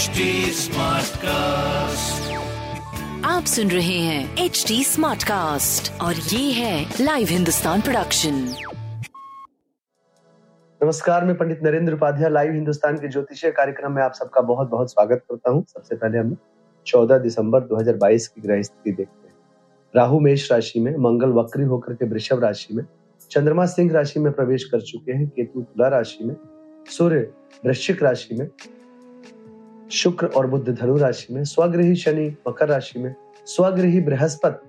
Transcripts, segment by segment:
HD Smartcast. आप सुन रहे हैं एच डी स्मार्ट कास्ट और ये है लाइव हिंदुस्तान प्रोडक्शन नमस्कार मैं पंडित नरेंद्र उपाध्याय लाइव हिंदुस्तान के ज्योतिषीय कार्यक्रम में आप सबका बहुत बहुत स्वागत करता हूँ। सबसे पहले हम 14 दिसंबर 2022 की ग्रह स्थिति देखते हैं। राहु मेष राशि में मंगल वक्री होकर के वृषभ राशि में चंद्रमा सिंह राशि में प्रवेश कर चुके हैं केतु तुला राशि में सूर्य वृश्चिक राशि में शुक्र और बुद्ध धनु राशि में स्वगृही शनि मकर राशि में स्वगृही बृहस्पति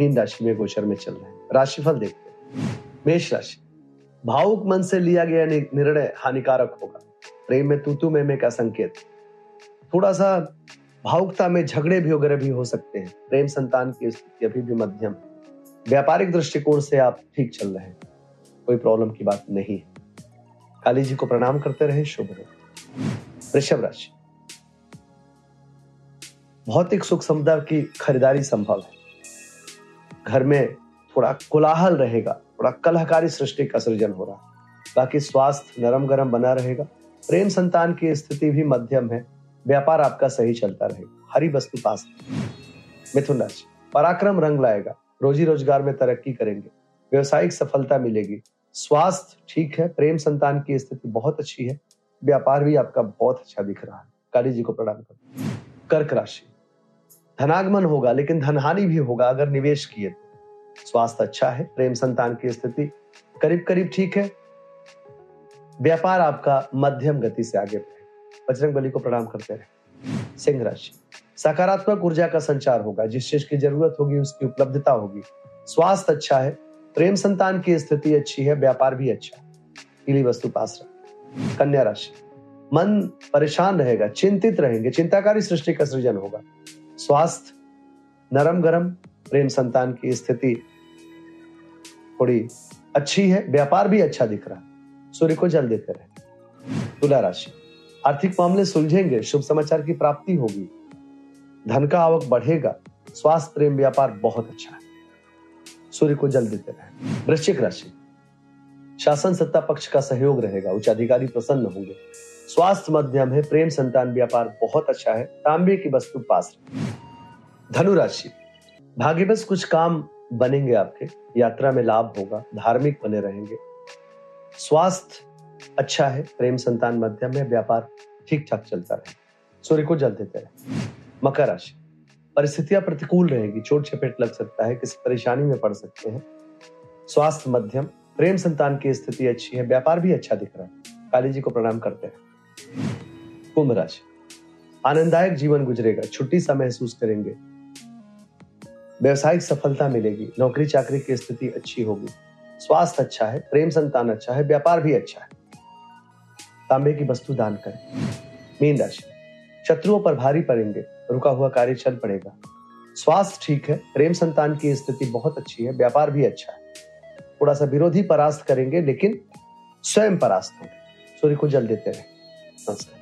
मीन राशि में गोचर में चल रहे हैं। राशिफल देखते हैं। मेष राशि। भावुक मन से लिया गया निर्णय हानिकारक होगा। प्रेम में तूतू में में का संकेत। थोड़ा सा भावुकता में झगड़े भी वगैरह भी हो सकते हैं। प्रेम संतान की स्थिति अभी भी मध्यम। व्यापारिक दृष्टिकोण से आप ठीक चल रहे हैं। कोई प्रॉब्लम की बात नहीं है। काली जी को प्रणाम करते रहे। शुभ रहे वृषभ राशि। भौतिक सुख समता की खरीदारी संभव है। घर में थोड़ा कोलाहल रहेगा, थोड़ा कलहकारी सृष्टि का सृजन हो रहा है। बाकी स्वास्थ्य नरम गरम बना रहेगा। प्रेम संतान की स्थिति भी मध्यम है। व्यापार आपका सही चलता रहेगा। हरी वस्तु पास मिथुन राशि, पराक्रम रंग लाएगा। रोजी रोज़गार में तरक्की करेंगे। व्यवसायिक सफलता मिलेगी। स्वास्थ्य ठीक है। प्रेम संतान की स्थिति बहुत अच्छी है। व्यापार भी आपका बहुत अच्छा दिख रहा है। काली जी को प्रणाम कर। कर्क राशि धनागमन होगा, लेकिन धनहानि भी होगा अगर निवेश किए तो। स्वास्थ्य अच्छा है, प्रेम संतान की स्थिति करीब करीब ठीक है। व्यापार आपका मध्यम गति से आगे बढ़े। बजरंग बली को प्रणाम करते रहे। सिंह राशि। सकारात्मक ऊर्जा का संचार होगा, जिस चीज़ की ज़रूरत होगी, उसकी उपलब्धता होगी। स्वास्थ्य अच्छा है, प्रेम संतान की स्थिति अच्छी है, व्यापार भी अच्छा है। पीली वस्तु पास रखें कन्या राशि। मन परेशान रहेगा, चिंतित रहेंगे, चिंताकारी सृष्टि का सृजन होगा। स्वास्थ्य, नरम गरम, प्रेम संतान की स्थिति थोड़ी अच्छी है, व्यापार भी अच्छा दिख रहा है। सूर्य को जल देते रहे। तुला राशि, आर्थिक मामले सुलझेंगे, शुभ समाचार की प्राप्ति होगी। धन का आवक बढ़ेगा, स्वास्थ्य, प्रेम, व्यापार बहुत अच्छा है। सूर्य को जल देते रहे। वृश्चिक राशि, शासन, सत्ता, पक्ष का सहयोग रहेगा, उच्च अधिकारी प्रसन्न होंगे। स्वास्थ्य मध्यम है, प्रेम, संतान, व्यापार बहुत अच्छा है, तांबे की वस्तु पास रखें। धनु राशि भाग्यवश कुछ काम बनेंगे आपके। यात्रा में लाभ होगा, धार्मिक बने रहेंगे। स्वास्थ्य अच्छा है, प्रेम संतान मध्यम है, व्यापार ठीक ठाक चलता रहे। सूर्य को जल देते रहे। मकर राशि। परिस्थितियाँ प्रतिकूल रहेगी, चोट चपेट लग सकता है, किसी परेशानी में पड़ सकते हैं। स्वास्थ्य मध्यम, प्रेम संतान की स्थिति अच्छी है, व्यापार भी अच्छा दिख रहा है। काली जी को प्रणाम करते हैं। कुंभ राशि। आनंददायक जीवन गुजरेगा, छुट्टी सा महसूस करेंगे। व्यवसायिक सफलता मिलेगी नौकरी चाकरी की स्थिति अच्छी होगी, स्वास्थ्य अच्छा है, प्रेम संतान अच्छा है, व्यापार भी अच्छा है। तांबे की वस्तु दान करें। मीन राशि। शत्रुओं पर भारी पड़ेंगे, रुका हुआ कार्य चल पड़ेगा। स्वास्थ्य ठीक है, प्रेम संतान की स्थिति बहुत अच्छी है, व्यापार भी अच्छा है। थोड़ा सा विरोधी परास्त करेंगे, लेकिन स्वयं परास्त होंगे। सूर्य को जल देते रहे। नमस्कार।